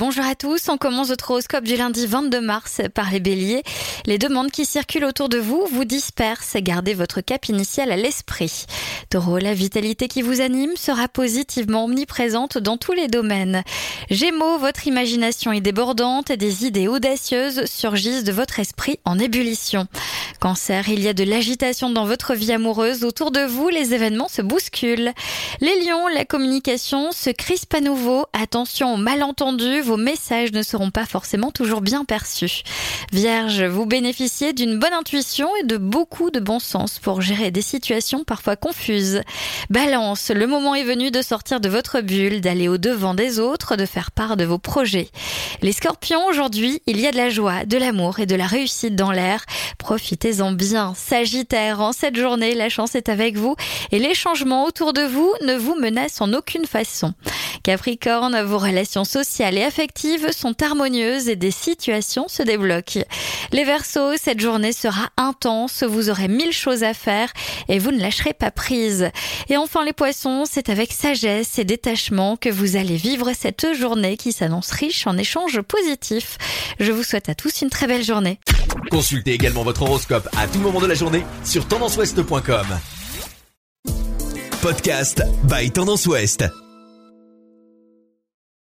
Bonjour à tous, on commence votre horoscope du lundi 22 mars par les béliers. Les demandes qui circulent autour de vous vous dispersent, gardez votre cap initial à l'esprit. Taureau, la vitalité qui vous anime sera positivement omniprésente dans tous les domaines. Gémeaux, votre imagination est débordante et des idées audacieuses surgissent de votre esprit en ébullition. Cancer, il y a de l'agitation dans votre vie amoureuse, autour de vous les événements se bousculent. Les lions, la communication se crispe à nouveau, attention aux malentendus, vos messages ne seront pas forcément toujours bien perçus. Vierge, vous bénéficiez d'une bonne intuition et de beaucoup de bon sens pour gérer des situations parfois confuses. Balance, le moment est venu de sortir de votre bulle, d'aller au devant des autres, de faire part de vos projets. Les scorpions, aujourd'hui, il y a de la joie, de l'amour et de la réussite dans l'air. Profitez-en bien. Sagittaire, en cette journée, la chance est avec vous et les changements autour de vous ne vous menacent en aucune façon. Capricorne, vos relations sociales et affectives sont harmonieuses et des situations se débloquent. Les Verseaux, cette journée sera intense, vous aurez mille choses à faire et vous ne lâcherez pas prise. Et enfin les Poissons, c'est avec sagesse et détachement que vous allez vivre cette journée qui s'annonce riche en échanges positifs. Je vous souhaite à tous une très belle journée. Consultez également votre horoscope à tout moment de la journée sur tendanceouest.com. Podcast by Tendance Ouest.